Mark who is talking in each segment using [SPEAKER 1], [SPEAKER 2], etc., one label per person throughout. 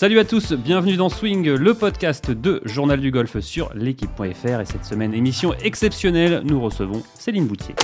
[SPEAKER 1] Salut à tous, bienvenue dans Swing, le podcast de Journal du Golf sur l'équipe.fr. Et cette semaine, émission exceptionnelle, nous recevons Céline Boutier.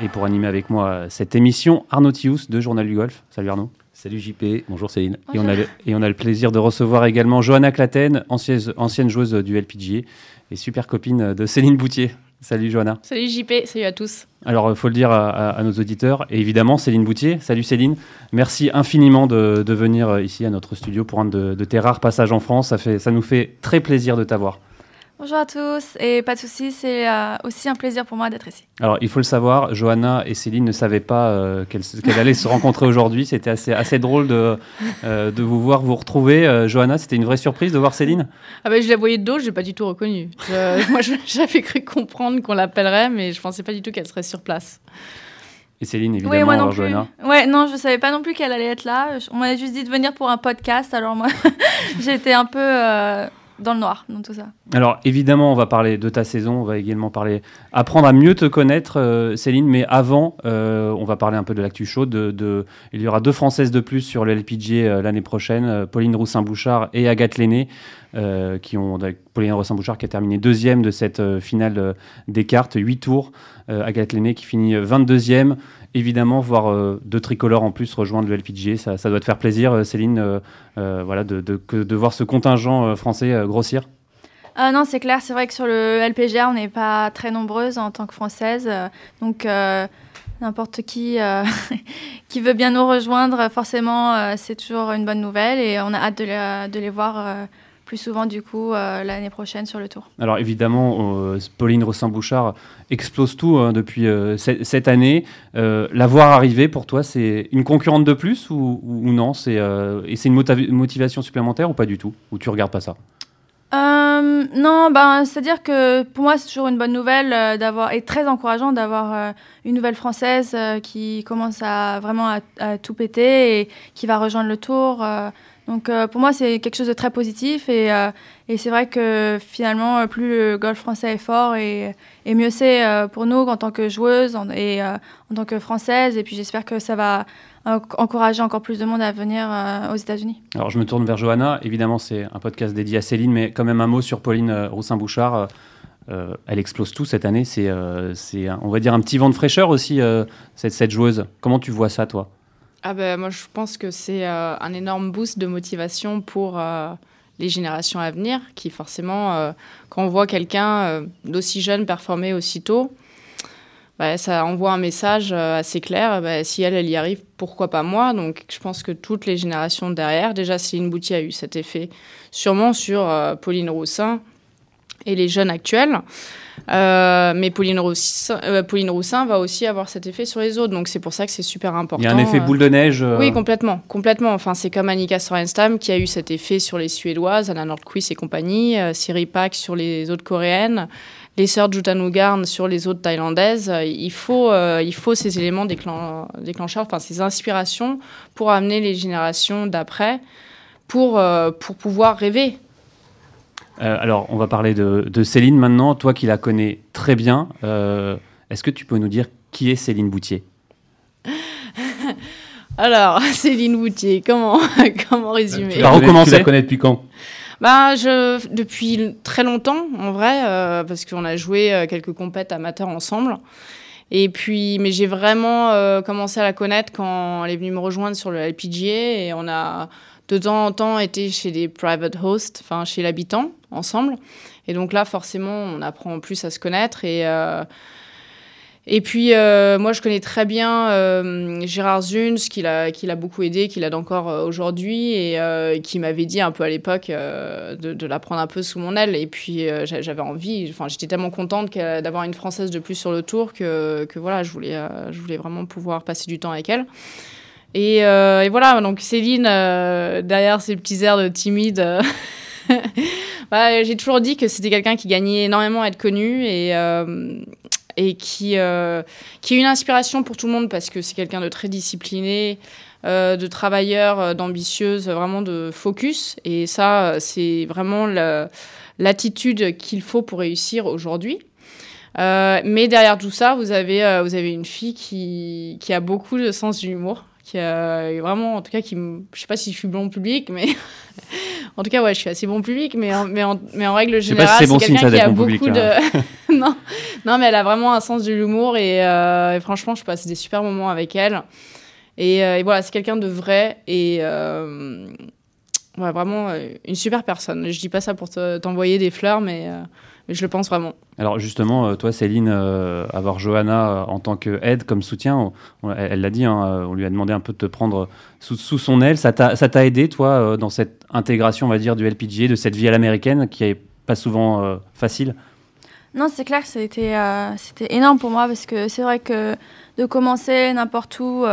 [SPEAKER 1] Et, pour animer avec moi cette émission, Arnaud Thious de Journal du Golf. Salut Arnaud.
[SPEAKER 2] Salut JP, bonjour Céline.
[SPEAKER 1] Et on, a le, et on a le plaisir de recevoir également Johanna Claten, ancienne, ancienne joueuse du LPGA et super copine de Céline Boutier. Salut Johanna.
[SPEAKER 3] Salut JP, salut à tous.
[SPEAKER 1] Alors, il faut le dire à, à- à nos auditeurs, et évidemment Céline Boutier. Salut Céline, merci infiniment de, de venir euh, ici à notre studio pour un de, de tes rares passages en France. Ça, fait, ça nous fait très plaisir de t'avoir.
[SPEAKER 3] Bonjour à tous, et pas de soucis, c'est euh, aussi un plaisir pour moi d'être ici.
[SPEAKER 1] Alors, il faut le savoir, Johanna et Céline ne savaient pas euh, qu'elles allaient se rencontrer aujourd'hui. C'était assez, assez drôle de, euh, de vous voir vous retrouver. Euh, Johanna, c'était une vraie surprise de voir Céline?
[SPEAKER 3] Ah bah, je la voyais de dos, je l'ai pas du tout reconnue. Je- moi, j'avais cru comprendre qu'on l'appellerait, mais je pensais pas du tout qu'elle serait sur place.
[SPEAKER 1] Et Céline, évidemment,
[SPEAKER 3] oui, moi non plus.
[SPEAKER 1] Johanna?
[SPEAKER 3] Ouais, non, je savais pas non plus qu'elle allait être là. On m'a juste dit de venir pour un podcast, alors moi, j'étais un peu euh, dans le noir tout ça.
[SPEAKER 1] Alors évidemment, on va parler de ta saison, on va également parler, apprendre à mieux te connaître, euh, Céline. Mais avant, euh, on va parler un peu de l'actu chaude. De, de- il y aura deux Françaises de plus sur le LPG euh, l'année prochaine, Pauline Roussin-Bouchard et Agathe Lenné, qui ont Pauline Roussin-Bouchard qui a terminé deuxième de cette finale des cartes, 8 tours. Agathe Lenné qui finit 22e. Évidemment, voir euh, deux tricolores en plus rejoindre le LPGA, ça, doit te faire plaisir, euh, Céline, euh, voilà, de, voir ce contingent français grossir.
[SPEAKER 3] Ah non, c'est clair, c'est vrai que sur le LPGA, on n'est pas très nombreuses en tant que Françaises. donc, n'importe qui qui veut bien nous rejoindre, forcément, c'est toujours une bonne nouvelle. Et on a hâte de les, voir plus souvent, du coup, euh, l'année prochaine sur le tour.
[SPEAKER 1] Alors évidemment, euh, Pauline Rossin-Bouchard explose tout hein, depuis euh, ce- cette année. La voir arriver, pour toi, c'est une concurrente de plus ou, non? C'est, Et c'est une motiva- motivation supplémentaire ou pas du tout? Ou tu regardes pas ça?
[SPEAKER 3] Non, ben, c'est-à-dire que pour moi, c'est toujours une bonne nouvelle euh, d'avoir, et très encourageant d'avoir euh, une nouvelle française euh, qui commence à vraiment à, à tout péter et qui va rejoindre le tour. Donc euh, pour moi, c'est quelque chose de très positif et, euh, et c'est vrai que finalement, euh, plus le golf français est fort et, et mieux c'est pour nous en tant que joueuse et en tant que française. Et puis j'espère que ça va encourager encore plus de monde à venir aux États-Unis.
[SPEAKER 1] Alors je me tourne vers Johanna. Évidemment, c'est un podcast dédié à Céline, mais quand même un mot sur Pauline Roussin-Bouchard. Elle explose tout cette année. C'est, on va dire, un petit vent de fraîcheur aussi, cette, cette joueuse. Comment tu vois ça, toi?
[SPEAKER 4] Ah ben, moi, je pense que c'est euh, un énorme boost de motivation pour euh, les générations à venir, qui forcément, euh, quand on voit quelqu'un d'aussi jeune performer aussitôt, bah, ça envoie un message assez clair. Bah, si elle, elle y arrive, pourquoi pas moi? Donc, je pense que toutes les générations derrière, déjà, Céline Boutier a eu cet effet sûrement sur Pauline Roussin et les jeunes actuels. Euh, mais Pauline Roussin, euh, Pauline Roussin va aussi avoir cet effet sur les autres. Donc, c'est pour ça que c'est super important.
[SPEAKER 1] Il y a un effet
[SPEAKER 4] euh,
[SPEAKER 1] boule de neige. euh,
[SPEAKER 4] oui, complètement, complètement. Enfin, c'est comme Annika Sorenstam qui a eu cet effet sur les Suédoises, Anna Nordquist et compagnie, Siri Pak sur les autres Coréennes, les sœurs Jutanugarn sur les autres Thaïlandaises. Il faut, il faut ces éléments déclen- déclencheurs, enfin ces inspirations pour amener les générations d'après, pour, pour pouvoir rêver.
[SPEAKER 1] Euh, alors, on va parler de, de Céline maintenant. Toi qui la connais très bien, euh, est-ce que tu peux nous dire qui est Céline Boutier?
[SPEAKER 4] Alors, Céline Boutier, comment, comment résumer?
[SPEAKER 1] Tu vas recommencer.
[SPEAKER 2] Tu la connais depuis quand?
[SPEAKER 4] Bah, je, depuis très longtemps, en vrai, euh, parce qu'on a joué euh, quelques compètes amateurs ensemble. Et puis, mais j'ai vraiment euh, commencé à la connaître quand elle est venue me rejoindre sur le LPGA et on a de temps en temps été chez des private hosts, enfin chez l'habitant ensemble. Et donc là, forcément, on apprend plus à se connaître et euh, et puis, euh, moi, je connais très bien euh, Gérard Zuns, qui l'a, qui l'a beaucoup aidé, qui l'aide encore aujourd'hui, et qui m'avait dit un peu à l'époque de, de la prendre un peu sous mon aile. Et puis, j'a- j'avais envie, enfin, j'étais tellement contente d'avoir une Française de plus sur le tour que, que voilà, je voulais, je voulais vraiment pouvoir passer du temps avec elle. Et, euh, et voilà, donc Céline, euh, derrière ses petits airs de timide, euh, bah, j'ai toujours dit que c'était quelqu'un qui gagnait énormément à être connu et, et qui, qui est une inspiration pour tout le monde parce que c'est quelqu'un de très discipliné, de travailleur, d'ambitieuse, vraiment de focus. Et ça, c'est vraiment l'attitude qu'il faut pour réussir aujourd'hui. Mais derrière tout ça, vous avez, vous avez une fille qui, qui a beaucoup de sens de l'humour, qui est vraiment, en tout cas, qui je sais pas si je suis bon public, mais en tout cas, ouais, je suis assez bon public, mais en, mais en, mais en règle générale, c'est quelqu'un qui a beaucoup de. non, non, mais elle a vraiment un sens de l'humour et, et, franchement, je passe des super moments avec elle. Et, et voilà, c'est quelqu'un de vrai et ouais, vraiment une super personne. Je dis pas ça pour t'envoyer des fleurs, mais je le pense vraiment.
[SPEAKER 1] Alors justement, euh, toi Céline, euh, avoir Johanna euh, en tant qu'aide, comme soutien, elle l'a dit, hein, on lui a demandé un peu de te prendre sous, son aile. Ça t'a aidé, toi, dans cette intégration, on va dire, du LPGA, de cette vie à l'américaine, qui n'est pas souvent facile?
[SPEAKER 3] Non, c'est clair que c'était énorme pour moi, parce que c'est vrai que de commencer n'importe où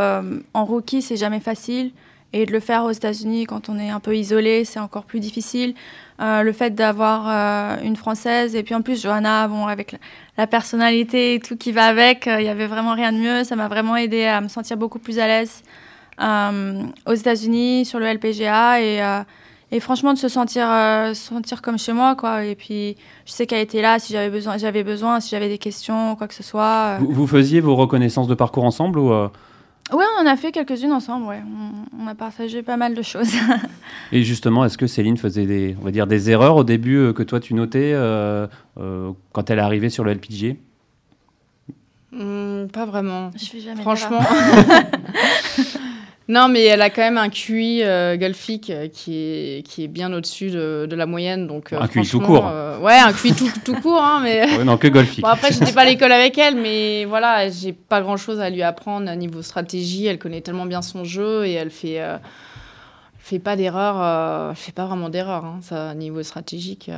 [SPEAKER 3] en rookie, c'est jamais facile. Et de le faire aux États-Unis quand on est un peu isolé, c'est encore plus difficile. Euh, le fait d'avoir euh, une Française et puis en plus Johanna, avec la, personnalité et tout qui va avec, euh, il n'y avait vraiment rien de mieux. Ça m'a vraiment aidé à me sentir beaucoup plus à l'aise aux États-Unis, sur le LPGA et, franchement de se sentir, sentir comme chez moi. Quoi. Et puis je sais qu'elle était là si j'avais besoin, j'avais besoin, si j'avais des questions, quoi que ce soit.
[SPEAKER 1] Vous, vous faisiez vos reconnaissances de parcours ensemble ou
[SPEAKER 3] oui, on en a fait quelques-unes ensemble, ouais. On, a partagé pas mal de choses.
[SPEAKER 1] Et justement, est-ce que Céline faisait des, on va dire, des erreurs au début euh, que toi tu notais euh, euh, quand elle est arrivée sur le LPG
[SPEAKER 4] hmm, Pas vraiment.
[SPEAKER 3] Je fais jamais
[SPEAKER 4] Franchement. Non, mais elle a quand même un QI euh, golfique euh, qui, est, qui est bien au-dessus de, la moyenne. Donc,
[SPEAKER 1] euh, un QI tout court.
[SPEAKER 4] ouais, un QI tout, tout court. Hein, mais...
[SPEAKER 1] non, que golfique.
[SPEAKER 4] Bon, après, j'étais pas à l'école avec elle, mais voilà, j'ai pas grand-chose à lui apprendre à niveau stratégie. Elle connaît tellement bien son jeu et elle fait, fait pas d'erreur. fait pas vraiment d'erreur, hein, ça, niveau stratégique.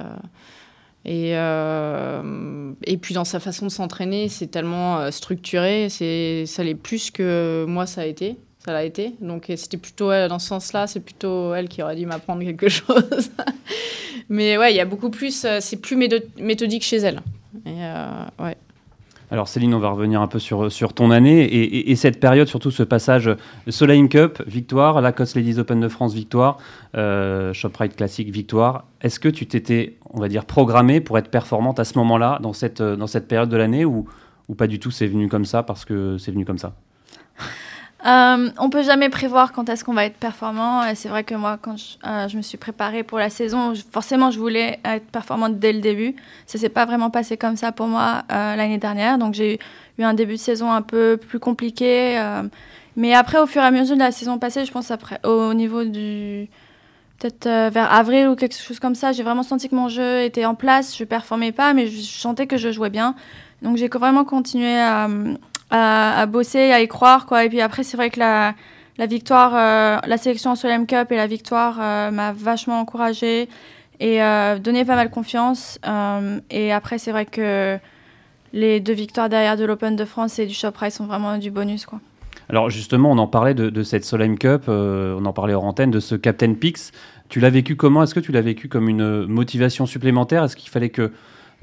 [SPEAKER 4] Et, et puis dans sa façon de s'entraîner, c'est tellement structuré, c'est ça l'est plus que moi ça a été ça l'a été. Donc c'était plutôt dans ce sens-là, c'est plutôt elle qui aurait dû m'apprendre quelque chose. Mais ouais, il y a beaucoup plus, euh, c'est plus méthodique chez elle. Euh.
[SPEAKER 1] Alors Céline, on va revenir un peu sur, ton année et, cette période, surtout ce passage Solheim Cup, victoire, Lacoste Ladies Open de France, victoire, euh, Shoprite Classic, victoire. Est-ce que tu t'étais, on va dire, programmée pour être performante à ce moment-là, dans cette, période de l'année, ou pas du tout, c'est venu comme ça parce que c'est venu comme ça?
[SPEAKER 3] Euh, on peut jamais prévoir quand est-ce qu'on va être performant. C'est vrai que moi, quand je, euh, me suis préparée pour la saison, forcément, je voulais être performante dès le début. Ça s'est pas vraiment passé comme ça pour moi euh, l'année dernière. Donc j'ai eu un début de saison un peu plus compliqué. Euh, mais après, au fur et à mesure de la saison passée, je pense après, au niveau du peut-être vers avril ou quelque chose comme ça, j'ai vraiment senti que mon jeu était en place. Je performais pas, mais je sentais que je jouais bien. Donc j'ai vraiment continué à, à, bosser, à y croire. Quoi. Et puis après, c'est vrai que la, victoire, euh, la sélection en Solheim Cup et la victoire euh, m'a vachement encouragée et euh, donné pas mal confiance. et après, c'est vrai que les deux victoires derrière de l'Open de France et du Shoprite sont vraiment du bonus. Quoi.
[SPEAKER 1] Alors justement, on en parlait de, de cette Solheim Cup, on en parlait hors antenne, de ce Captain Pix. Tu l'as vécu comment? Est-ce que tu l'as vécu comme une motivation supplémentaire? Est-ce qu'il fallait que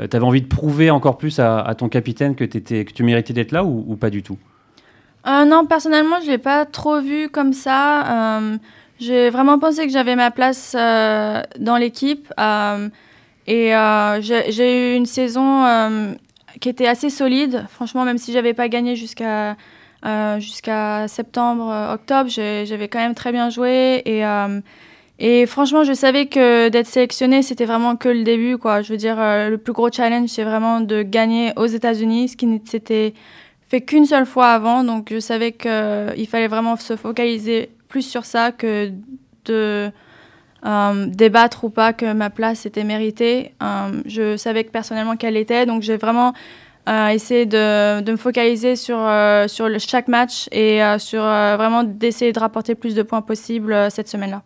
[SPEAKER 1] euh, tu avais envie de prouver encore plus à, ton capitaine que, tu méritais d'être là ou, pas du tout?
[SPEAKER 3] Euh, Non, personnellement, je ne l'ai pas trop vu comme ça. Euh, j'ai vraiment pensé que j'avais ma place dans l'équipe. et j'ai eu une saison qui était assez solide. Franchement, même si j'avais pas gagné jusqu'à jusqu'à septembre, octobre, j'avais quand même très bien joué. Et et franchement, je savais que d'être sélectionnée, c'était vraiment que le début. Quoi. Je veux dire, euh, le plus gros challenge, c'est vraiment de gagner aux États-Unis, ce qui n'était fait qu'une seule fois avant. Donc, je savais qu'il euh, fallait vraiment se focaliser plus sur ça que de euh, débattre ou pas que ma place était méritée. je savais que personnellement qu'elle était. Donc, j'ai vraiment essayé de, me focaliser sur, chaque match et sur vraiment d'essayer de rapporter plus de points possible cette semaine-là.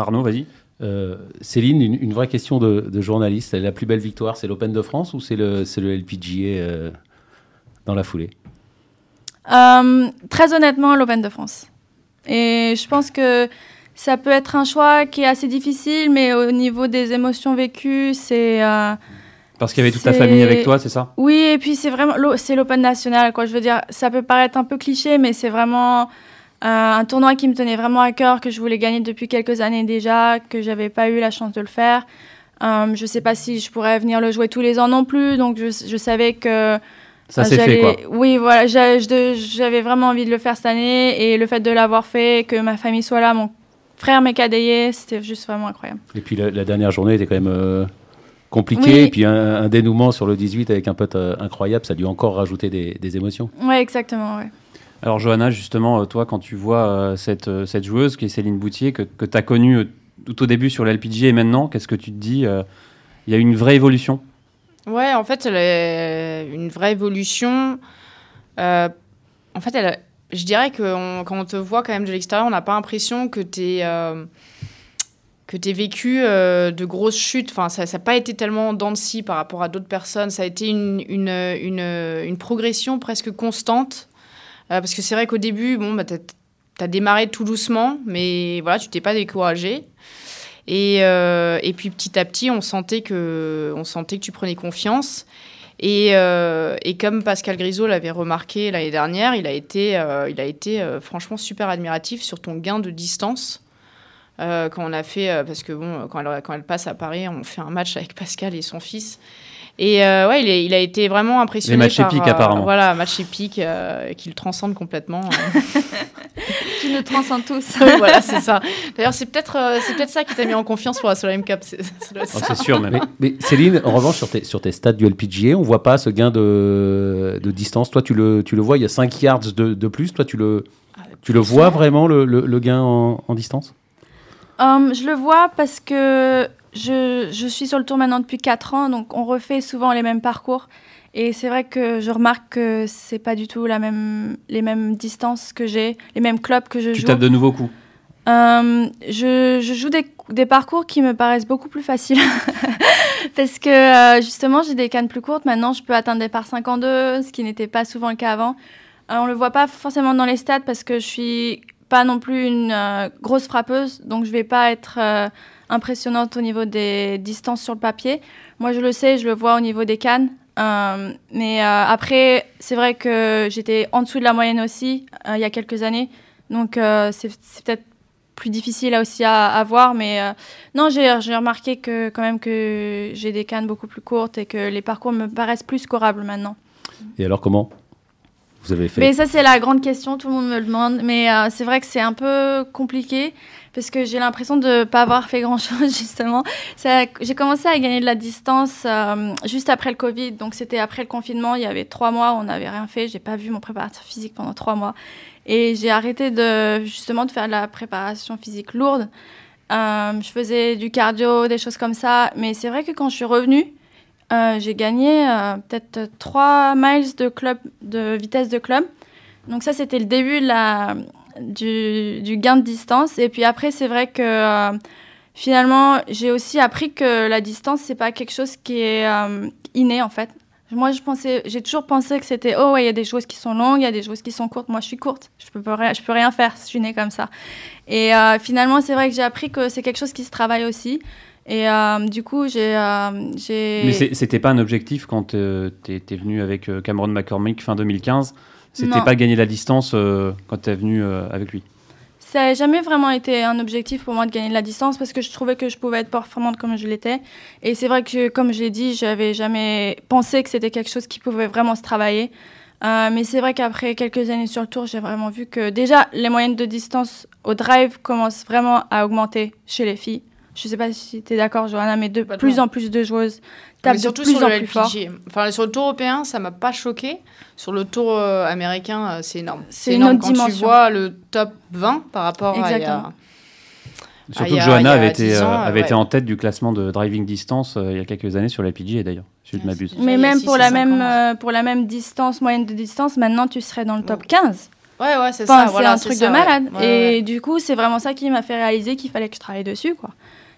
[SPEAKER 1] Arnaud, vas-y.
[SPEAKER 2] Euh, Céline, une, vraie question de, journaliste. La plus belle victoire, c'est l'Open de France ou c'est le, le LPGA euh, dans la foulée?
[SPEAKER 3] Euh, Très honnêtement, l'Open de France. Et je pense que ça peut être un choix qui est assez difficile, mais au niveau des émotions vécues, c'est.
[SPEAKER 1] Parce qu'il y avait toute ta famille avec toi, c'est ça?
[SPEAKER 3] Oui, et puis c'est vraiment c'est l'Open national, quoi. Je veux dire, ça peut paraître un peu cliché, mais c'est vraiment euh, un tournoi qui me tenait vraiment à cœur, que je voulais gagner depuis quelques années déjà, que j'avais pas eu la chance de le faire. Euh, je sais pas si je pourrais venir le jouer tous les ans non plus, donc je, savais que
[SPEAKER 1] Ça s'est fait quoi.
[SPEAKER 3] Oui, voilà, j'avais vraiment envie de le faire cette année et le fait de l'avoir fait, que ma famille soit là, mon frère m'ait cadayé, c'était juste vraiment incroyable.
[SPEAKER 2] Et puis la, la dernière journée était quand même euh, compliquée.
[SPEAKER 3] Oui.
[SPEAKER 2] Et puis un, un dénouement sur le 18 avec un pote euh, incroyable, ça lui a encore rajouté des, des émotions.
[SPEAKER 3] Ouais, exactement, ouais.
[SPEAKER 1] Alors Johanna, justement, euh, toi, quand tu vois euh, cette, euh, cette joueuse qui est Céline Boutier, que, que tu as connue tout au début sur l'LPG et maintenant, qu'est-ce que tu te dis Il y a une vraie évolution?
[SPEAKER 4] Ouais, en fait, elle une vraie évolution. En fait, je dirais que quand on te voit quand même de l'extérieur, on n'a pas l'impression que tu es. que vécu de grosses chutes. Enfin, ça n'a pas été tellement scie par rapport à d'autres personnes. Ça a été une, une, une progression presque constante. Euh, parce que c'est vrai qu'au début, bon, bah, tu as, démarré tout doucement, mais voilà, tu t'es pas découragé. Et, euh, et puis petit à petit, on sentait que, on sentait que tu prenais confiance. Et, euh, et comme Pascal Grisot l'avait remarqué l'année dernière, il a été, il a été franchement super admiratif sur ton gain de distance. Quand on a fait, parce que bon, quand elle, quand elle passe à Paris, on fait un match avec Pascal et son fils. Et euh, ouais, il, est- il a été vraiment impressionné.
[SPEAKER 1] Les matchs
[SPEAKER 4] par,
[SPEAKER 1] épiques,
[SPEAKER 4] euh,
[SPEAKER 1] apparemment.
[SPEAKER 4] Voilà, match épique euh, qui le transcende complètement.
[SPEAKER 3] Tu nous transcends tous.
[SPEAKER 4] Voilà, c'est ça. D'ailleurs, c'est peut-être euh, c'est peut-être ça qui t'a mis en confiance pour la Solheim Cup. c'est-
[SPEAKER 1] Oh, sûr, même.
[SPEAKER 2] Mais, mais Céline, en revanche, sur tes, sur tes stats du LPGA, on voit pas ce gain de, de distance. Toi, tu le, tu le vois, il y a 5 yards de, de plus. Toi, tu le, tu le vois vraiment, le, le- le gain en, en distance?
[SPEAKER 3] Je le vois parce que je, je suis sur le tour maintenant depuis 4 ans, donc on refait souvent les mêmes parcours. Et c'est vrai que je remarque que c'est pas du tout la même, les mêmes distances que j'ai, les mêmes clubs que je
[SPEAKER 1] Tu
[SPEAKER 3] joue.
[SPEAKER 1] tapes de nouveaux coups.
[SPEAKER 3] Hum, je, je joue des, des parcours qui me paraissent beaucoup plus faciles. Parce que euh, justement, j'ai des cannes plus courtes. Maintenant, je peux atteindre des par 52, ce qui n'était pas souvent le cas avant. Euh, on le voit pas forcément dans les stats parce que je suis pas non plus une euh, grosse frappeuse. Donc, je vais pas être euh, impressionnante au niveau des distances sur le papier. Moi, je le sais, je le vois au niveau des cannes. Euh, mais euh, après, c'est vrai que j'étais en dessous de la moyenne aussi euh, il y a quelques années. Donc, c'est peut-être plus difficile aussi à, à voir. Mais euh, non, j'ai j'ai remarqué que quand même que j'ai des cannes beaucoup plus courtes et que les parcours me paraissent plus scorables maintenant.
[SPEAKER 2] Et alors, comment vous avez fait?
[SPEAKER 3] Mais ça, c'est la grande question, tout le monde me le demande. Mais euh, c'est vrai que c'est un peu compliqué parce que j'ai l'impression de ne pas avoir fait grand-chose, justement. J'ai commencé à gagner de la distance euh, juste après le Covid. Donc, c'était après le confinement. Il y avait trois mois où on n'avait rien fait. J'ai pas vu mon préparateur physique pendant trois mois. Et j'ai arrêté de, justement, de faire de la préparation physique lourde. Euh, je faisais du cardio, des choses comme ça. Mais c'est vrai que quand je suis revenue, euh, j'ai gagné peut-être 3 miles de, club, de vitesse de club. Donc ça, c'était le début de la, du, gain de distance. Et puis après, c'est vrai que euh, finalement, j'ai aussi appris que la distance, c'est pas quelque chose qui est euh, inné en fait. Moi, j'ai toujours pensé que c'était oh ouais, il y a des choses qui sont longues, il y a des choses qui sont courtes. Moi, je suis courte, je peux je peux rien faire, je suis née comme ça. Et euh, finalement, c'est vrai que j'ai appris que c'est quelque chose qui se travaille aussi. Et du coup, j'ai, euh.
[SPEAKER 1] Mais c'était pas un objectif quand euh, t'es es venu avec Cameron McCormick fin 2015. C'était pas gagner la distance euh, quand t'es venu euh, avec lui.
[SPEAKER 3] Ça n'a jamais vraiment été un objectif pour moi de gagner de la distance parce que je trouvais que je pouvais être performante comme je l'étais. Et c'est vrai que, comme je l'ai dit, j'avais jamais pensé que c'était quelque chose qui pouvait vraiment se travailler. Euh, mais c'est vrai qu'après quelques années sur le tour, j'ai vraiment vu que déjà les moyennes de distance au drive commencent vraiment à augmenter chez les filles. Je sais pas si tu es d'accord, Johanna, mais de plus en plus de joueuses
[SPEAKER 4] Mais
[SPEAKER 3] tapent de
[SPEAKER 4] surtout
[SPEAKER 3] plus
[SPEAKER 4] sur
[SPEAKER 3] en
[SPEAKER 4] le
[SPEAKER 3] plus fort.
[SPEAKER 4] Enfin, sur le tour européen, ça m'a pas choqué. Sur le tour euh, américain, euh, c'est énorme.
[SPEAKER 3] C'est une
[SPEAKER 4] énorme
[SPEAKER 3] autre
[SPEAKER 4] quand tu
[SPEAKER 3] dimension.
[SPEAKER 4] vois le top 20 par rapport à il y a-
[SPEAKER 3] Exactement.
[SPEAKER 1] Surtout
[SPEAKER 4] Ah, il y
[SPEAKER 1] que Johanna avait, été,
[SPEAKER 4] 10 ans,
[SPEAKER 1] euh, avait
[SPEAKER 4] ouais.
[SPEAKER 1] été en tête du classement de driving distance euh, il y a quelques années sur la PGA d'ailleurs, si je ne m'abuse.
[SPEAKER 3] Mais même pour la même, euh, pour la même distance, moyenne de distance, maintenant tu serais dans le top 15.
[SPEAKER 4] Ouais, ouais, c'est
[SPEAKER 3] Enfin,
[SPEAKER 4] ça.
[SPEAKER 3] c'est
[SPEAKER 4] voilà,
[SPEAKER 3] un truc
[SPEAKER 4] ça,
[SPEAKER 3] de malade.
[SPEAKER 4] Ouais,
[SPEAKER 3] et
[SPEAKER 4] ouais.
[SPEAKER 3] du coup, c'est vraiment ça qui m'a fait réaliser qu'il fallait que je travaille dessus, quoi.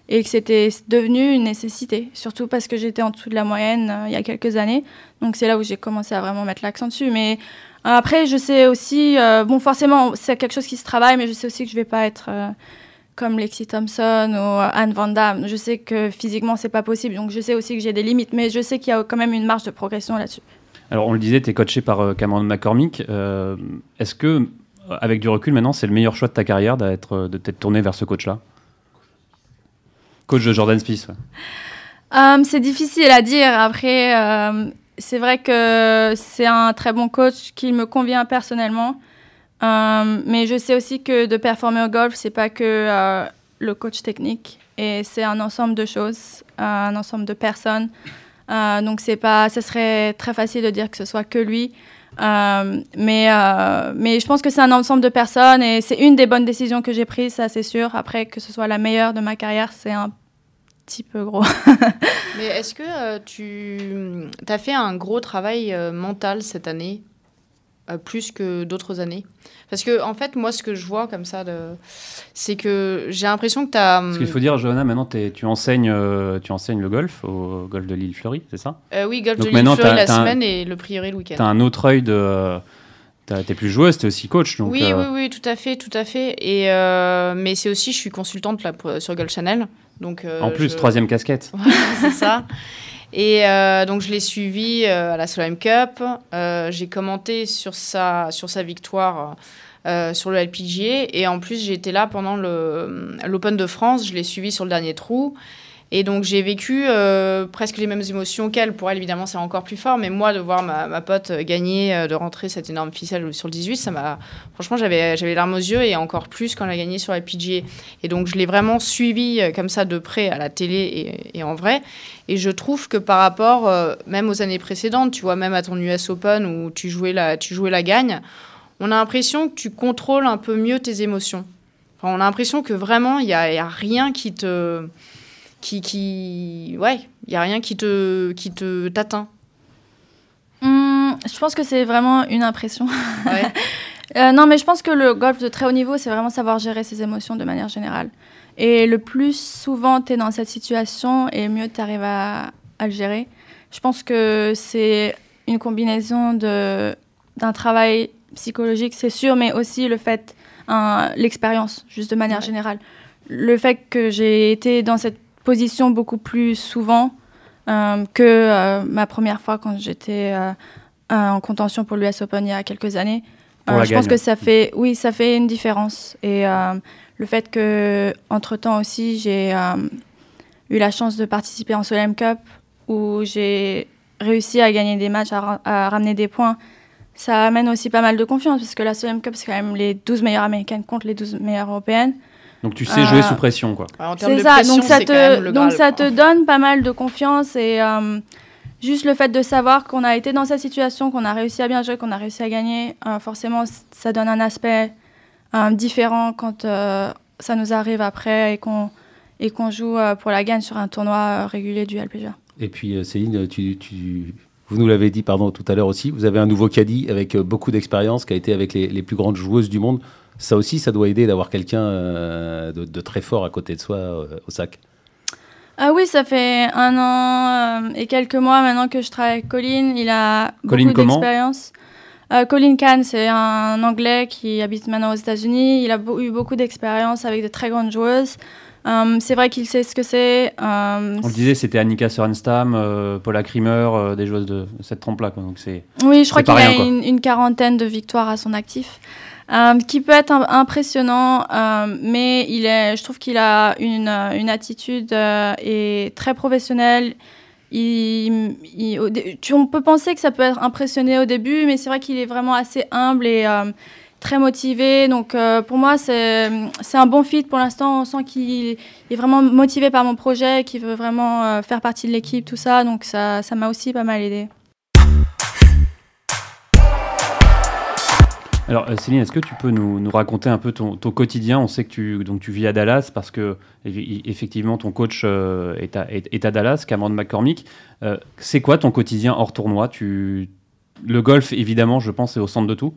[SPEAKER 3] Et que c'était devenu une nécessité. Surtout parce que j'étais en dessous de la moyenne euh, il y a quelques années. Donc c'est là où j'ai commencé à vraiment mettre l'accent dessus. Mais euh, après, je sais aussi, euh, bon, forcément, c'est quelque chose qui se travaille, mais je sais aussi que je vais pas être comme Lexi Thompson ou Anne Van Damme. Je sais que physiquement, c'est pas possible. Donc je sais aussi que j'ai des limites. Mais je sais qu'il y a quand même une marge de progression là-dessus.
[SPEAKER 1] Alors on le disait, tu es coaché par Cameron McCormick. Est-ce que, avec du recul maintenant, c'est le meilleur choix de ta carrière d'être, de t'être tourné vers ce coach-là? Coach de Jordan Spieth.
[SPEAKER 3] Euh, c'est difficile à dire. Après, euh, c'est vrai que c'est un très bon coach qui me convient personnellement. Euh, mais je sais aussi que de performer au golf, c'est pas que le coach technique, et c'est un ensemble de choses, un ensemble de personnes. Donc c'est pas, ce serait très facile de dire que ce soit que lui. Euh, mais, euh, mais je pense que c'est un ensemble de personnes et c'est une des bonnes décisions que j'ai prises, ça c'est sûr. Après, que ce soit la meilleure de ma carrière, c'est un petit peu gros.
[SPEAKER 4] mais est-ce que euh, tu as fait un gros travail mental cette année, euh, plus que d'autres années Parce que, en fait, moi, ce que je vois comme ça, de... c'est que j'ai l'impression que tu as.
[SPEAKER 1] Parce qu'il faut dire, Johanna, maintenant tu enseignes, euh, tu enseignes le golf au golf de l'île Fleury, c'est ça?
[SPEAKER 4] Euh, oui, golf
[SPEAKER 1] Donc
[SPEAKER 4] de l'île Fleury la
[SPEAKER 1] un-
[SPEAKER 4] semaine et le prieuré le week-end.
[SPEAKER 1] T'as un autre œil de. T'es plus joueuse, t'es aussi coach. Donc,
[SPEAKER 4] oui,
[SPEAKER 1] euh,
[SPEAKER 4] oui, oui, tout à fait, tout à fait. Et euh, mais c'est aussi, je suis consultante là, pour- sur Golf Channel, donc. euh,
[SPEAKER 1] En plus,
[SPEAKER 4] je-
[SPEAKER 1] troisième casquette.
[SPEAKER 4] Voilà, c'est ça. Et euh, donc je l'ai suivi euh, à la Solheim Cup. Euh, j'ai commenté sur sa, sur sa victoire sur le LPGA. Et en plus, été là pendant l'Open de France. Je l'ai suivi sur le dernier trou. Et donc j'ai vécu euh, presque les mêmes émotions qu'elle. Pour elle, évidemment, c'est encore plus fort. Mais moi, de voir ma, pote gagner, euh, de rentrer cette énorme ficelle sur le 18, ça m'a... Franchement, j'avais j'avais larmes aux yeux et encore plus quand elle a gagné sur la LPGA. Et donc je l'ai vraiment suivi euh, comme ça de près à la télé et, en vrai. Et je trouve que par rapport, euh, même aux années précédentes, tu vois, même à ton US Open où tu jouais la, tu jouais la gagne, on a l'impression que tu contrôles un peu mieux tes émotions. On a l'impression que vraiment, il n'y a rien qui te. Qui, qui, ouais, il n'y a rien qui te, qui te t'atteint.
[SPEAKER 3] Hum, je pense que c'est vraiment une impression.
[SPEAKER 4] Ouais.
[SPEAKER 3] Euh, non, mais je pense que le golf de très haut niveau, c'est vraiment savoir gérer ses émotions de manière générale. Et le plus souvent tu es dans cette situation, et mieux tu arrives à, à le gérer. Je pense que c'est une combinaison de- d'un travail psychologique, c'est sûr, mais aussi le fait, l'expérience, juste de manière
[SPEAKER 4] Ouais.
[SPEAKER 3] générale. Le fait que j'ai été dans cette position beaucoup plus souvent euh, que euh, ma première fois quand j'étais euh, en contention pour l'US Open il y a quelques années. Euh, je pense que ça fait, oui, ça fait une différence. Et euh, le fait que, entre temps aussi, j'ai euh, eu la chance de participer en Solheim Cup où j'ai réussi à gagner des matchs, à, ra- à ramener des points. Ça amène aussi pas mal de confiance parce que la Solheim Cup, c'est quand même les 12 meilleures américaines contre les 12 meilleures européennes.
[SPEAKER 1] Donc tu sais jouer
[SPEAKER 3] Euh,
[SPEAKER 1] sous pression, quoi.
[SPEAKER 4] Termes
[SPEAKER 3] C'est ça,
[SPEAKER 4] pression,
[SPEAKER 3] donc ça te,
[SPEAKER 4] le
[SPEAKER 3] donc
[SPEAKER 4] Graal,
[SPEAKER 3] ça
[SPEAKER 4] quoi.
[SPEAKER 3] te donne pas mal de confiance et euh, juste le fait de savoir qu'on a été dans cette situation, qu'on a réussi à bien jouer, qu'on a réussi à gagner, euh, forcément ça donne un aspect euh, différent quand euh, ça nous arrive après et qu'on et qu'on joue euh, pour la gagne sur un tournoi euh, régulier du LPGA.
[SPEAKER 2] Et puis euh, Céline, tu, tu- vous nous l'avez dit pardon tout à l'heure aussi, vous avez un nouveau caddie avec beaucoup d'expérience qui a été avec les, les plus grandes joueuses du monde. Ça aussi, ça doit aider d'avoir quelqu'un euh, de, de très fort à côté de soi euh, au sac.
[SPEAKER 3] Ah oui, ça fait un an euh, et quelques mois maintenant que je travaille avec Colin. Il a
[SPEAKER 1] Colin
[SPEAKER 3] beaucoup d'expérience. Euh, Colin Kahn, c'est un Anglais qui habite maintenant aux États-Unis. Il a eu beaucoup d'expérience avec de très grandes joueuses. C'est vrai qu'il sait ce que c'est.
[SPEAKER 1] On le disait, c'était Annika Sorenstam, euh, Paula Krimer, euh, des joueuses de cette trempe-là. quoi. Donc c'est
[SPEAKER 3] Oui, je crois qu'il a
[SPEAKER 1] rien, quoi.
[SPEAKER 3] une, une quarantaine de victoires à son actif, euh, qui peut être im- impressionnant, euh, mais il est, je trouve qu'il a une, une attitude euh, et très professionnelle. Il, il- tu, on peut penser que ça peut être impressionné au début, mais c'est vrai qu'il est vraiment assez humble et euh, très motivé. Donc euh, pour moi, c'est un bon fit pour l'instant. On sent qu'il est vraiment motivé par mon projet, qu'il veut vraiment euh, faire partie de l'équipe, tout ça. Donc ça ça m'a aussi pas mal aidé.
[SPEAKER 1] Alors, euh, Céline, est-ce que tu peux nous, raconter un peu ton, quotidien? On sait que tu, donc, tu vis à Dallas parce que, eff- effectivement, ton coach euh, est, à, Dallas, Cameron McCormick. Euh, c'est quoi ton quotidien hors tournoi? Tu... Le golf, évidemment, je pense, est au centre de tout?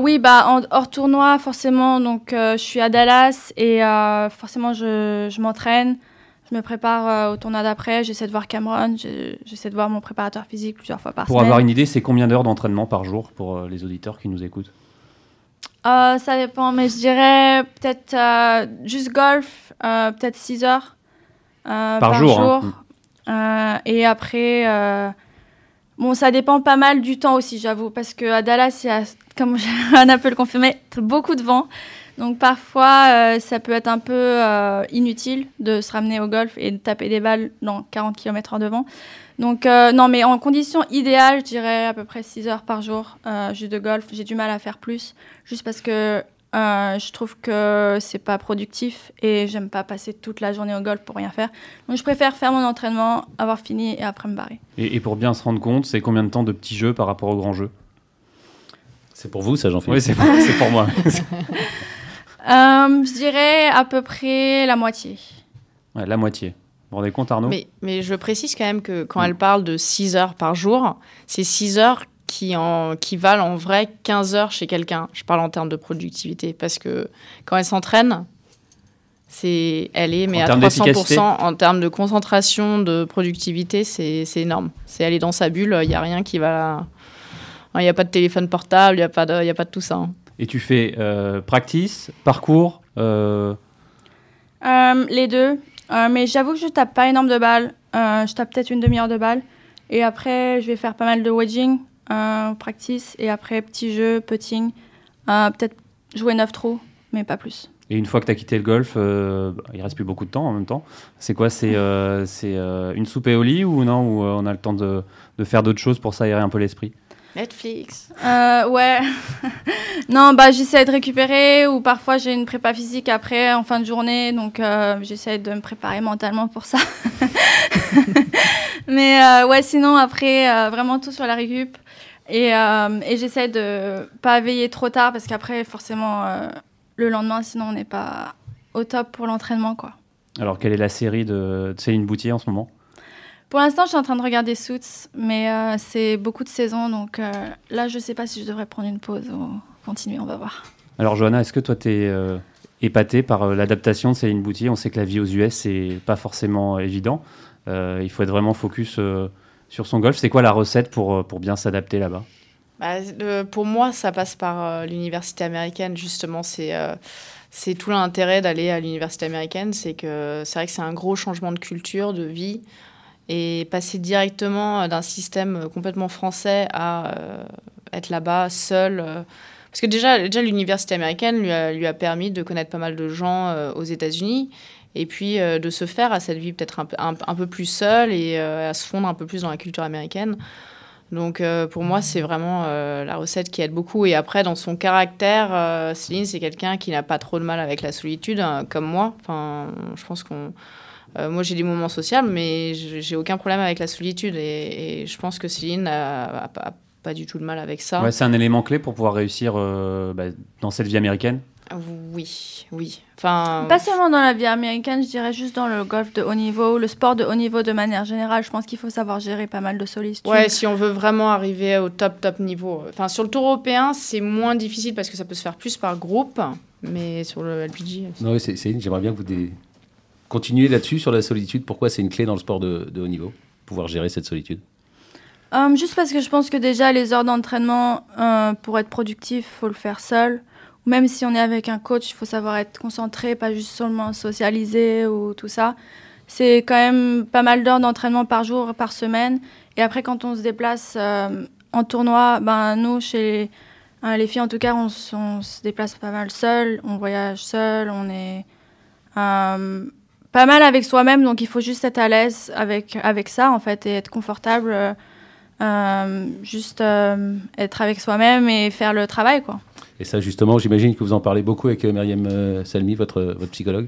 [SPEAKER 3] Oui, bah, hors tournoi, forcément, donc je suis à Dallas et forcément je m'entraîne, je me prépare euh, au tournoi d'après, j'essaie de voir Cameron, je- j'essaie de voir mon préparateur physique plusieurs fois par
[SPEAKER 1] Pour
[SPEAKER 3] semaine.
[SPEAKER 1] avoir une idée, c'est combien d'heures d'entraînement par jour pour euh, les auditeurs qui nous écoutent?
[SPEAKER 3] Euh, ça dépend, mais je dirais peut-être euh, juste golf, euh, peut-être 6 heures
[SPEAKER 1] Par jour, hein.
[SPEAKER 3] Euh, et après, Bon, ça dépend pas mal du temps aussi, j'avoue, parce qu'à Dallas, il y a, comme Anna peut le confirmer, beaucoup de vent. Donc parfois, euh, ça peut être un peu euh, inutile de se ramener au golf et de taper des balles dans 40 km/h de vent. Donc euh, non, mais en conditions idéales, je dirais à peu près 6 heures par jour juste de golf. J'ai du mal à faire plus, juste parce que je trouve que c'est pas productif et j'aime pas passer toute la journée au golf pour rien faire. Donc je préfère faire mon entraînement, avoir fini et après me barrer.
[SPEAKER 1] Et, et pour bien se rendre compte, c'est combien de temps de petits jeux par rapport au grand jeu?
[SPEAKER 2] C'est pour vous, ça, Jean-Philippe
[SPEAKER 1] Oui, c'est pour, c'est pour moi.
[SPEAKER 3] Euh, je dirais à peu près la moitié.
[SPEAKER 1] Ouais, la moitié. Vous vous rendez compte, Arnaud?
[SPEAKER 4] Mais, mais je précise quand même que quand elle parle de 6 heures par jour, c'est 6 heures qui, en, qui valent en vrai 15 heures chez quelqu'un. Je parle en termes de productivité. Parce que quand elle s'entraîne, c'est, elle est mais
[SPEAKER 1] En
[SPEAKER 4] à
[SPEAKER 1] termes
[SPEAKER 4] 300% en termes de concentration, de productivité, c'est, c'est énorme. C'est aller dans sa bulle, il n'y a rien qui va... Il n'y a pas de téléphone portable, il n'y a, pas de- il y a pas de tout ça. hein.
[SPEAKER 1] Et tu fais euh, practice, parcours, euh,
[SPEAKER 3] Euh, les deux. Mais j'avoue que je tape pas énorme de balles. Je tape peut-être une demi-heure de balles. Et après, je vais faire pas mal de wedging, practice. Et après, petit jeu, putting. Peut-être jouer 9 trous, mais pas plus.
[SPEAKER 1] et une fois que tu as quitté le golf, bah, il reste plus beaucoup de temps en même temps. C'est quoi C'est une soupe et au lit ou non Ou on a le temps de, de faire d'autres choses pour s'aérer un peu l'esprit?
[SPEAKER 4] Netflix.
[SPEAKER 3] Euh, ouais. non, bah j'essaie de récupérer ou parfois j'ai une prépa physique après en fin de journée, donc euh, j'essaie de me préparer mentalement pour ça. Mais euh, ouais, sinon après euh, vraiment tout sur la récup et, euh, et j'essaie de pas veiller trop tard parce qu'après forcément euh, le lendemain sinon on n'est pas au top pour l'entraînement quoi.
[SPEAKER 1] Alors, quelle est la série de, de Céline Boutier en ce moment?
[SPEAKER 3] Pour l'instant, je suis en train de regarder Suits, mais euh, c'est beaucoup de saisons, donc euh, là, je sais pas si je devrais prendre une pause ou continuer, on va voir.
[SPEAKER 1] Alors, Johanna, est-ce que toi, tu es épatée par euh, l'adaptation de Céline Boutier On sait que la vie aux US, c'est pas forcément évident. Euh, il faut être vraiment focus euh, sur son golf. C'est quoi la recette pour, euh, pour bien s'adapter là-bas?
[SPEAKER 4] Bah, euh, pour moi, ça passe par euh, l'université américaine, justement. C'est euh, c'est tout l'intérêt d'aller à l'université américaine. C'est que c'est vrai que c'est un gros changement de culture, de vie. Et passer directement euh, d'un système euh, complètement français à euh, être là-bas seul. parce que déjà, déjà l'université américaine lui a, lui a permis de connaître pas mal de gens aux États-Unis. Et puis de se faire à cette vie peut-être un, peu- un, peu plus seule et à se fondre un peu plus dans la culture américaine. Donc euh, pour moi, c'est vraiment euh, la recette qui aide beaucoup. Et après, dans son caractère, euh, Céline, c'est quelqu'un qui n'a pas trop de mal avec la solitude, hein, comme moi. Enfin, je pense qu'on... moi, j'ai des moments sociaux, mais j'ai aucun problème avec la solitude. Et, je pense que Céline a, a pas- du tout de mal avec ça.
[SPEAKER 1] C'est un élément clé pour pouvoir réussir bah, dans cette vie américaine
[SPEAKER 4] Oui, oui. Enfin,
[SPEAKER 3] Pas seulement dans la vie américaine, je dirais juste dans le golf de haut niveau, le sport de haut niveau de manière générale. Je pense qu'il faut savoir gérer pas mal de solitude.
[SPEAKER 4] Ouais, si on veut vraiment arriver au top, top niveau. Enfin, sur le tour européen, c'est moins difficile parce que ça peut se faire plus par groupe. Mais sur le LPG,
[SPEAKER 2] Non, Céline, j'aimerais bien que vous dé- continuiez là-dessus, sur la solitude. Pourquoi c'est une clé dans le sport de, de haut niveau Pouvoir gérer cette solitude?
[SPEAKER 3] Euh, juste parce que je pense que déjà, les heures d'entraînement, euh, pour être productif, faut le faire seul. Même si on est avec un coach, il faut savoir être concentré, pas juste seulement socialiser ou tout ça. C'est quand même pas mal d'heures d'entraînement par jour, par semaine. Et après, quand on se déplace euh, en tournoi, ben, nous, chez euh, les filles en tout cas, on, se déplace pas mal seul, on voyage seul, on est euh, pas mal avec soi-même, donc il faut juste être à l'aise avec, avec ça en fait et être confortable. juste être avec soi-même et faire le travail, quoi.
[SPEAKER 2] Et ça, justement, j'imagine que vous en parlez beaucoup avec euh, Myriam euh, Salmi, votre, votre psychologue.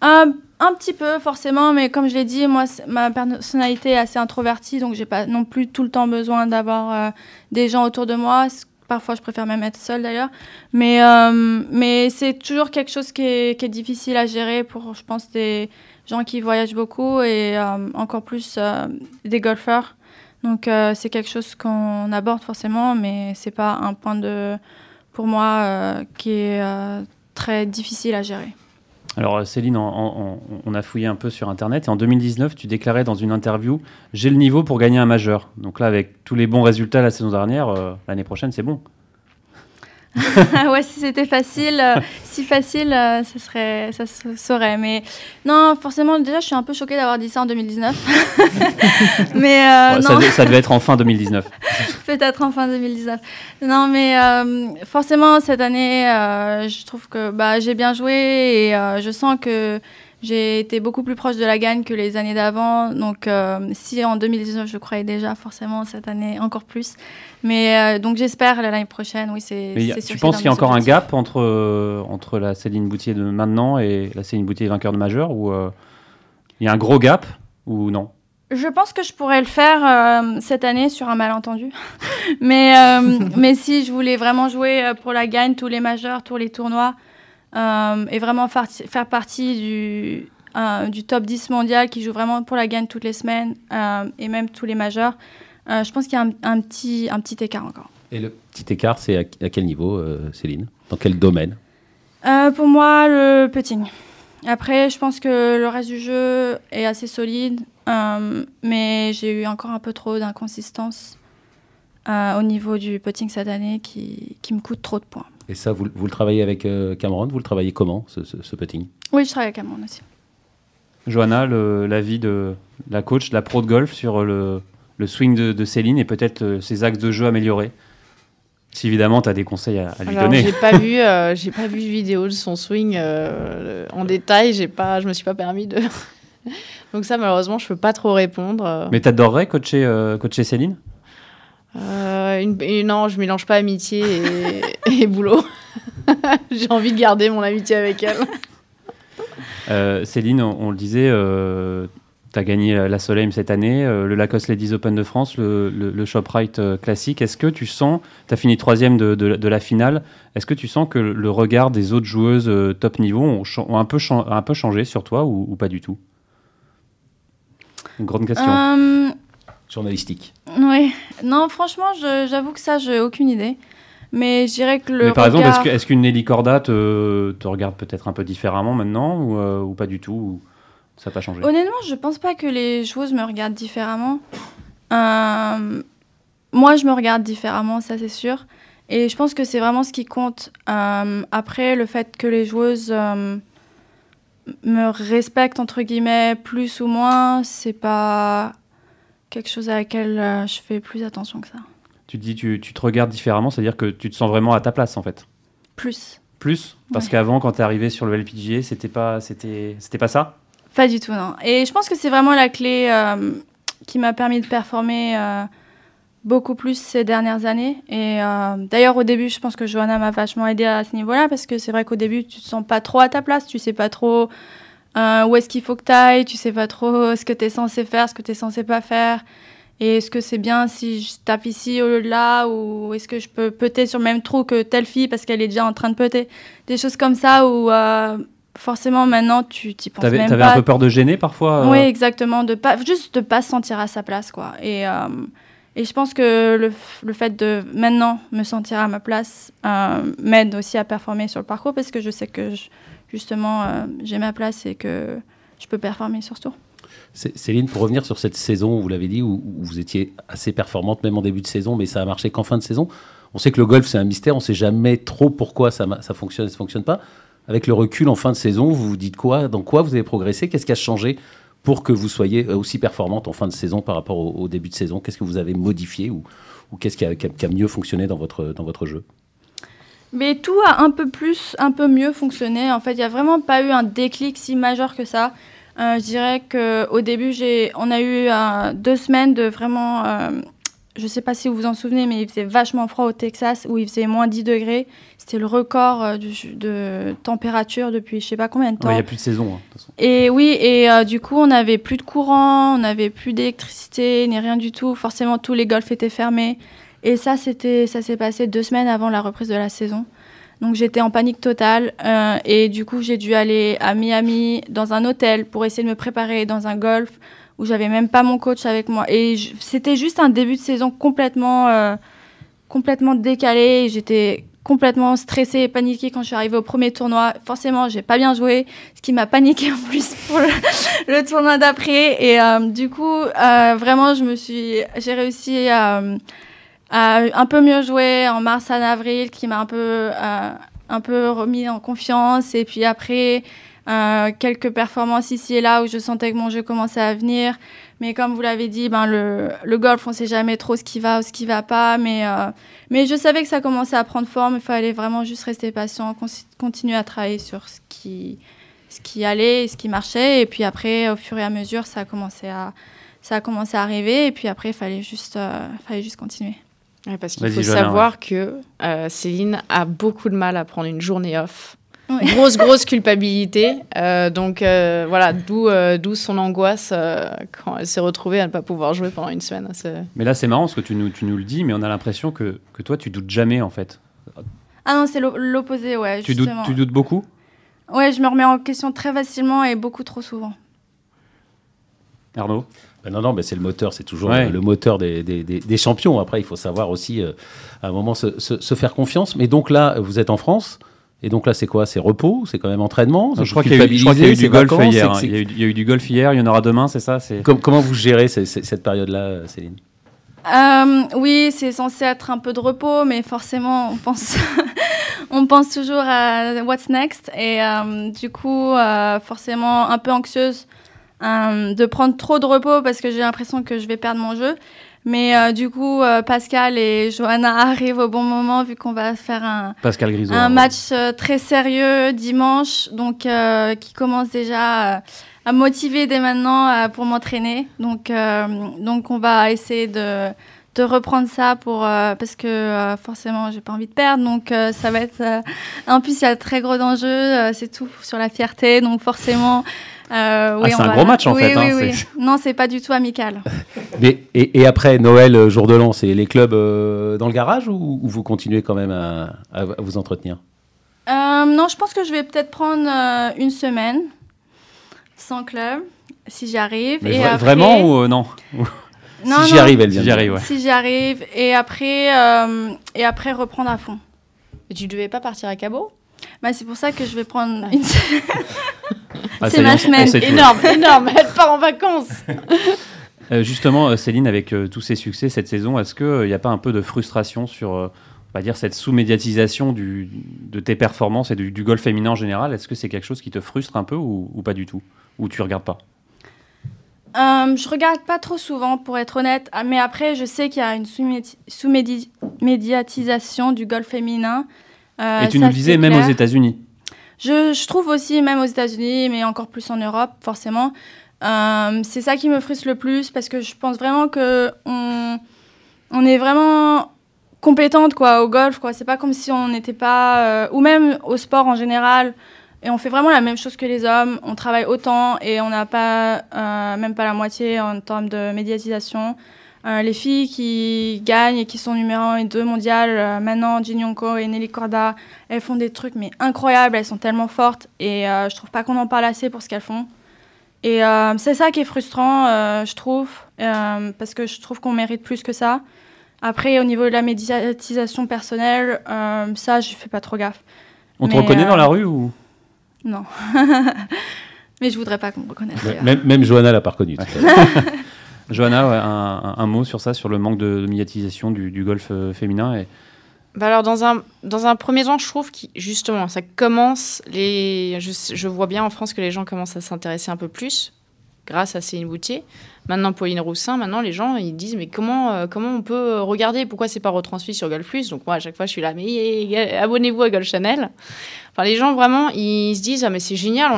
[SPEAKER 3] Un, petit peu, forcément, mais comme je l'ai dit, moi, ma personnalité est assez introvertie, donc j'ai pas non plus tout le temps besoin d'avoir euh, des gens autour de moi. Parfois, je préfère même être seule d'ailleurs. Mais, euh, mais c'est toujours quelque chose qui est, difficile à gérer pour, je pense, des gens qui voyagent beaucoup et euh, encore plus euh, des golfeurs. Donc, euh, c'est quelque chose qu'on aborde forcément, mais c'est pas un point de, pour moi, euh, qui est euh, très difficile à gérer.
[SPEAKER 1] Alors Céline, on a fouillé un peu sur Internet et en 2019, tu déclarais dans une interview « J'ai le niveau pour gagner un majeur ». Donc là, avec tous les bons résultats la saison dernière, l'année prochaine, c'est bon.
[SPEAKER 3] ouais, si c'était facile, euh, si facile, euh, ça serait, ça se saurait. Mais non, forcément, déjà, je suis un peu choquée d'avoir dit ça en 2019. mais euh,
[SPEAKER 1] Ouais, ça,
[SPEAKER 3] non,
[SPEAKER 1] devait, ça devait être en fin 2019.
[SPEAKER 3] peut-être en fin 2019. Non, mais forcément, cette année, je trouve que bah, j'ai bien joué et je sens que j'ai été beaucoup plus proche de la gagne que les années d'avant. Donc, euh, si en 2019, je croyais déjà, forcément, cette année, encore plus. Mais euh, donc, j'espère l'année prochaine, oui, c'est. Sûr
[SPEAKER 1] tu penses qu'il y a encore un gap entre, euh, entre la Céline Boutier de maintenant et la Céline Boutier vainqueur de majeur ou euh, il y a un gros gap ou non?
[SPEAKER 3] Je pense que je pourrais le faire euh, cette année sur un malentendu. mais, euh, mais si je voulais vraiment jouer pour la gagne, tous les majeurs, tous les tournois, et vraiment faire, faire partie du, euh, du top 10 mondial qui joue vraiment pour la gagne toutes les semaines, euh, et même tous les majeurs, euh, je pense qu'il y a un, un petit, un petit écart encore.
[SPEAKER 2] Et le petit écart, c'est à, à quel niveau, euh, Céline? Dans quel domaine?
[SPEAKER 3] Euh, pour moi, le putting. Après, je pense que le reste du jeu est assez solide, euh, mais j'ai eu encore un peu trop d'inconsistance euh, au niveau du putting cette année qui, qui me coûte trop de points.
[SPEAKER 2] Et ça, vous, vous le travaillez avec euh, Cameron? Vous le travaillez comment, ce, ce- ce putting
[SPEAKER 3] Oui, je travaille avec Cameron aussi.
[SPEAKER 1] Johanna, l'avis de la coach, de la pro de golf sur le, le swing de, de Céline et peut-être euh, ses axes de jeu améliorés? Si évidemment, tu as des conseils à, à lui
[SPEAKER 4] Alors,
[SPEAKER 1] donner.
[SPEAKER 4] j'ai pas vu, euh, j'ai pas vu de vidéo de son swing euh, en détail. J'ai pas, je me suis pas permis de. Donc ça, malheureusement, je peux pas trop répondre.
[SPEAKER 1] Mais t'adorerais coacher, euh, coacher Céline?
[SPEAKER 4] Euh, une- une- non, je mélange pas amitié et, et boulot. j'ai envie de garder mon amitié avec elle.
[SPEAKER 1] Euh, Céline, on, on le disait, tu as gagné la, la Soleil cette année, euh, le Lacoste Ladies Open de France, le, le, le ShopRite euh, classique. Est-ce que tu sens, tu as fini troisième de, de, de la finale, est-ce que tu sens que le regard des autres joueuses euh, top niveau ont, un, peu chan- un peu changé sur toi ou, ou pas du tout? Une grande question.
[SPEAKER 3] Euh,
[SPEAKER 2] Journalistique.
[SPEAKER 3] oui, non, franchement, j'avoue que ça, j'ai aucune idée. Mais je dirais que le.
[SPEAKER 1] Mais par exemple, est-ce qu'une Nelly Corda te, te regarde peut-être un peu différemment maintenant ou, euh, ou pas du tout ou Ça n'a pas changé?
[SPEAKER 3] Honnêtement, je pense pas que les joueuses me regardent différemment. Euh, moi, je me regarde différemment, ça c'est sûr. Et je pense que c'est vraiment ce qui compte. Euh, après, le fait que les joueuses me respectent, entre guillemets, plus ou moins, c'est pas quelque chose à laquelle euh, je fais plus attention que ça.
[SPEAKER 1] Tu te dis, tu, tu te regardes différemment, c'est-à-dire que tu te sens vraiment à ta place en fait
[SPEAKER 3] Plus.
[SPEAKER 1] Plus? Parce
[SPEAKER 3] Ouais.
[SPEAKER 1] qu'avant, quand tu es arrivé sur le LPGA, c'était pas, c'était, c'était pas ça?
[SPEAKER 3] Pas du tout, non. Et je pense que c'est vraiment la clé euh, qui m'a permis de performer euh, beaucoup plus ces dernières années. Et d'ailleurs, au début, je pense que Johanna m'a vachement aidé à ce niveau-là parce que c'est vrai qu'au début, tu te sens pas trop à ta place, tu sais pas trop euh, où est-ce qu'il faut que tu ailles, tu sais pas trop ce que tu es censé faire, ce que tu es censé pas faire. Et est-ce que c'est bien si je tape ici au lieu de là ou est-ce que je peux peter sur le même trou que telle fille parce qu'elle est déjà en train de peter Des choses comme ça où euh, forcément maintenant tu t'y penses
[SPEAKER 1] T'avais,
[SPEAKER 3] même
[SPEAKER 1] t'avais
[SPEAKER 3] pas.
[SPEAKER 1] un peu peur de gêner parfois euh,
[SPEAKER 3] Oui, exactement. De pas, juste de pas se sentir à sa place, quoi. Et, euh, et je pense que le, le fait de maintenant me sentir à ma place m'aide aussi à performer sur le parcours parce que je sais que je- justement euh, j'ai ma place et que je peux performer sur ce tour.
[SPEAKER 2] Céline, pour revenir sur cette saison, vous l'avez dit, où, vous étiez assez performante, même en début de saison, mais ça a marché qu'en fin de saison. On sait que le golf, c'est un mystère, on ne sait jamais trop pourquoi ça, fonctionne et ça ne fonctionne pas. Avec le recul en fin de saison, vous vous dites quoi? Dans quoi vous avez progressé? Qu'est-ce qui a changé pour que vous soyez euh, aussi performante en fin de saison par rapport au, début de saison? Qu'est-ce que vous avez modifié ou, qu'est-ce qui a, mieux fonctionné dans votre jeu?
[SPEAKER 3] Mais tout a un peu plus, un peu mieux fonctionné. En fait, il n'y a vraiment pas eu un déclic si majeur que ça. Euh, je dirais qu'au début, on a eu euh, deux semaines de vraiment. euh, je ne sais pas si vous vous en souvenez, mais il faisait vachement froid au Texas, où il faisait moins 10 degrés. C'était le record du- de température depuis je ne sais pas combien de
[SPEAKER 1] Il
[SPEAKER 3] temps.
[SPEAKER 1] n'y a plus de saison. hein, de toute façon.
[SPEAKER 3] Et oui, et du coup, on n'avait plus de courant, on n'avait plus d'électricité, ni rien du tout. Forcément, tous les golfs étaient fermés. Et ça, c'était, ça s'est passé deux semaines avant la reprise de la saison. Donc j'étais en panique totale. euh, et du coup, j'ai dû aller à Miami dans un hôtel pour essayer de me préparer dans un golf où j'avais même pas mon coach avec moi. Et c'était juste un début de saison complètement, euh, complètement décalé. J'étais complètement stressée et paniquée quand je suis arrivée au premier tournoi. Forcément, j'ai pas bien joué, ce qui m'a paniquée en plus pour le, tournoi d'après. Et euh, du coup, vraiment, je me suis, j'ai réussi à, un peu mieux joué en mars en avril, qui m'a un peu, un peu remis en confiance. Et puis après, quelques performances ici et là où je sentais que mon jeu commençait à venir. Mais comme vous l'avez dit, ben le, le, golf, on sait jamais trop ce qui va ou ce qui va pas. Mais, euh, mais je savais que ça commençait à prendre forme. Il fallait vraiment juste rester patient, continuer à travailler sur ce qui, ce qui allait, ce qui marchait. Et puis après, au fur et à mesure, ça a commencé à, ça a commencé à arriver. Et puis après, il fallait juste, euh, fallait juste continuer.
[SPEAKER 4] Parce qu'il faut savoir que euh, Céline a beaucoup de mal à prendre une journée off Grosse, grosse culpabilité. Euh, donc euh, voilà, d'où euh, d'où son angoisse quand elle s'est retrouvée à ne pas pouvoir jouer pendant une semaine.
[SPEAKER 1] Mais là, c'est marrant parce que tu nous, tu nous le dis, mais on a l'impression que, que toi, tu doutes jamais en fait.
[SPEAKER 3] Ah non, c'est l'opposé, ouais.
[SPEAKER 1] Tu doutes, tu doutes beaucoup?
[SPEAKER 3] Ouais, je me remets en question très facilement et beaucoup trop souvent.
[SPEAKER 1] Arnaud?
[SPEAKER 2] Ben non, non, mais c'est le moteur, c'est toujours le moteur des, des, des, champions. Après, il faut savoir aussi, à un moment, se, se, se, faire confiance. Mais donc là, vous êtes en France, et donc là, c'est quoi? C'est repos? C'est quand même entraînement?
[SPEAKER 1] Je crois qu'il y, a eu du golf hier. Il, y a eu, du golf hier, il y en aura demain, c'est ça?
[SPEAKER 2] Comment vous gérez cette période-là, Céline?
[SPEAKER 3] Euh, Oui, c'est censé être un peu de repos, mais forcément, on pense, on pense toujours à what's next. Et euh, du coup, euh, forcément, un peu anxieuse de prendre trop de repos parce que j'ai l'impression que je vais perdre mon jeu. Mais euh, du coup, euh, Pascal et Johanna arrivent au bon moment vu qu'on va faire un,
[SPEAKER 1] Pascal un
[SPEAKER 3] hein, match euh, très sérieux dimanche, donc qui commence déjà à motiver dès maintenant pour m'entraîner. Donc, donc on va essayer de, de reprendre ça pour parce que forcément j'ai pas envie de perdre. Donc ça va être. en plus, il y a très gros enjeux, c'est tout sur la fierté. Donc forcément.
[SPEAKER 1] Euh, ah, c'est un gros match en fait.
[SPEAKER 3] Hein, oui, non, c'est pas du tout amical.
[SPEAKER 2] Mais, et, après Noël, euh, jour de l'an, c'est les clubs euh, dans le garage ou, vous continuez quand même à, vous entretenir?
[SPEAKER 3] Non, je pense que je vais peut-être prendre une semaine sans club, si j'y arrive.
[SPEAKER 1] et Vraiment ou non
[SPEAKER 3] non,
[SPEAKER 2] si j'y arrive, elle vient.
[SPEAKER 1] Si j'y arrive,
[SPEAKER 3] Si j'y arrive. Et après, et après, reprendre à fond.
[SPEAKER 4] Et tu devais pas partir à Cabo?
[SPEAKER 3] Bah, C'est pour ça que je vais prendre une ah, c'est ma semaine.
[SPEAKER 4] Énorme, énorme. Elle part en vacances.
[SPEAKER 1] Euh, justement, euh, Céline, avec euh, tous ces succès cette saison, est-ce qu'il n'y a pas un peu de frustration sur on va dire, cette sous-médiatisation de tes performances et du, golf féminin en général? Est-ce que c'est quelque chose qui te frustre un peu ou, pas du tout? Ou tu regardes pas?
[SPEAKER 3] Je regarde pas trop souvent, pour être honnête. Ah, mais après, je sais qu'il y a une sous-médiatisation du golf féminin.
[SPEAKER 1] et tu nous le disais, même aux États-Unis.
[SPEAKER 3] Je, trouve aussi, même aux États-Unis, mais encore plus en Europe, forcément, euh, c'est ça qui me frustre le plus parce que je pense vraiment que on, on est vraiment compétente quoi au golf quoi. C'est pas comme si on n'était pas euh, ou même au sport en général. Et on fait vraiment la même chose que les hommes. On travaille autant et on n'a pas euh, même pas la moitié en termes de médiatisation. Euh, les filles qui gagnent et qui sont numéro 1 et 2 mondiales, euh, maintenant Jin Yonko et Nelly Korda, elles font des trucs mais incroyables, elles sont tellement fortes et euh, je trouve pas qu'on en parle assez pour ce qu'elles font. Et c'est ça qui est frustrant, je trouve, parce que je trouve qu'on mérite plus que ça. Après, au niveau de la médiatisation personnelle, ça, je fais pas trop gaffe.
[SPEAKER 1] On te reconnaît dans la rue ou?
[SPEAKER 3] Non. mais je voudrais pas qu'on me reconnaisse.
[SPEAKER 2] Même, même Johanna l'a pas reconnu.
[SPEAKER 1] Johanna, un, mot sur ça, sur le manque de, médiatisation du, golf euh, féminin.
[SPEAKER 4] Bah alors dans un, dans un premier temps, je trouve que justement, ça commence, les, je, je vois bien en France que les gens commencent à s'intéresser un peu plus grâce à Céline Boutier. Maintenant, Pauline Roussin, maintenant, les gens, ils disent, mais comment, euh, comment on peut regarder? Pourquoi c'est pas retransmis sur Golf Plus? Donc moi, à chaque fois, je suis là, mais abonnez-vous à Golf Channel. Enfin, les gens, vraiment, ils se disent, ah, mais c'est génial, on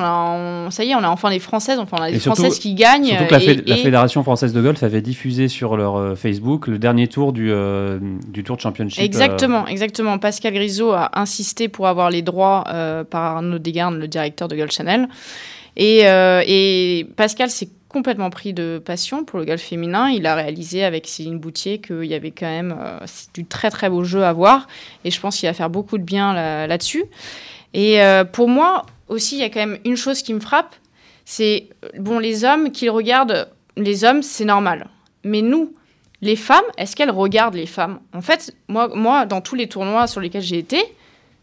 [SPEAKER 4] a, ça y est, on a enfin des Françaises, enfin, on a des Françaises qui gagnent.
[SPEAKER 1] Surtout que la, Fédération Française de Golf avait diffusé sur leur euh, Facebook le dernier tour du, euh, du Tour de Championship.
[SPEAKER 4] Exactement, exactement. Pascal Grisot a insisté pour avoir les droits par Arnaud Desgardes, le directeur de Golf Channel. Et, et Pascal, c'est complètement pris de passion pour le golf féminin. Il a réalisé avec Céline Boutier qu'il y avait quand même euh, du très très beau jeu à voir. Et je pense qu'il va faire beaucoup de bien là-dessus. et euh, pour moi aussi, il y a quand même une chose qui me frappe. C'est, bon, les hommes qui regardent les hommes, c'est normal. Mais nous, les femmes, est-ce qu'elles regardent les femmes? En fait, moi, moi, dans tous les tournois sur lesquels j'ai été,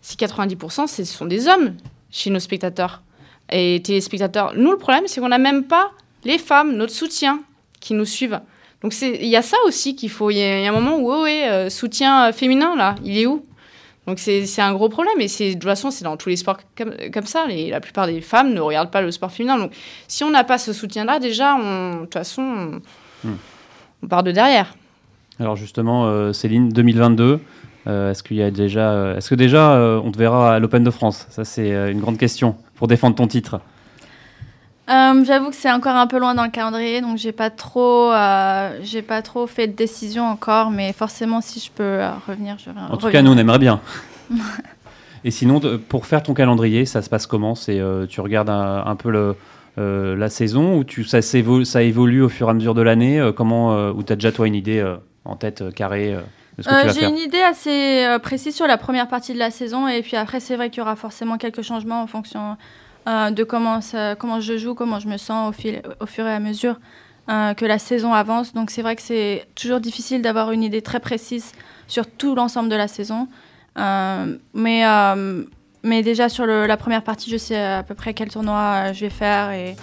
[SPEAKER 4] si 90%, ce sont des hommes chez nos spectateurs et téléspectateurs. Nous, le problème, c'est qu'on n'a même pas les femmes, notre soutien, qui nous suivent. Donc il y a ça aussi qu'il faut. Il y, a un moment où, oh, ouais, soutien féminin, là, il est où? Donc c'est un gros problème et de toute façon c'est dans tous les sports comme, comme ça. Les, la plupart des femmes ne regardent pas le sport féminin. Donc si on n'a pas ce soutien-là, déjà, de toute façon, on, hmm. part de derrière.
[SPEAKER 1] Alors justement, euh, Céline, 2022, euh, est-ce qu'il y a déjà, euh, est-ce que déjà on te verra à l'Open de France? Ça c'est une grande question pour défendre ton titre.
[SPEAKER 3] Euh, j'avoue que c'est encore un peu loin dans le calendrier, donc j'ai pas trop, euh, j'ai pas trop fait de décision encore, mais forcément si je peux euh, revenir, je vais.
[SPEAKER 1] En tout cas, nous on aimerait bien. Et sinon, pour faire ton calendrier, ça se passe comment? C'est tu regardes un, peu le, la saison ou tu ça, ça évolue au fur et à mesure de l'année? Comment ou t'as déjà toi une idée en tête carrée
[SPEAKER 3] J'ai une idée assez précise sur la première partie de la saison et puis après c'est vrai qu'il y aura forcément quelques changements en fonction euh, de comment, comment je joue, comment je me sens au, fil, au fur et à mesure euh, que la saison avance. Donc c'est vrai que c'est toujours difficile d'avoir une idée très précise sur tout l'ensemble de la saison. Euh, mais, mais déjà sur la première partie, je sais à peu près quel tournoi je vais faire et,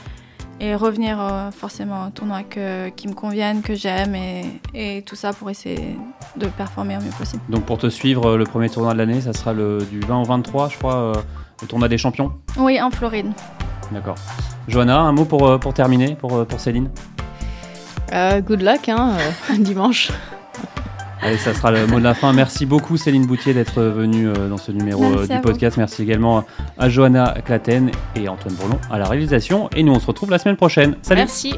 [SPEAKER 3] et revenir forcément au tournoi que, qui me convienne, que j'aime et, et, tout ça pour essayer de performer au mieux possible.
[SPEAKER 1] Donc pour te suivre, le premier tournoi de l'année, ça sera le, du 20 au 23, je crois le tournoi des champions
[SPEAKER 3] Oui, en Floride.
[SPEAKER 1] D'accord. Johanna, un mot pour, euh, pour terminer, pour, euh, pour Céline
[SPEAKER 4] euh, Good luck, hein, dimanche.
[SPEAKER 1] Allez, ça sera le mot de la fin. Merci beaucoup Céline Boutier d'être venue dans ce numéro du podcast. Merci également à Johanna Claten et Antoine Bourlon à la réalisation. Et nous, on se retrouve la semaine prochaine. Salut
[SPEAKER 4] Merci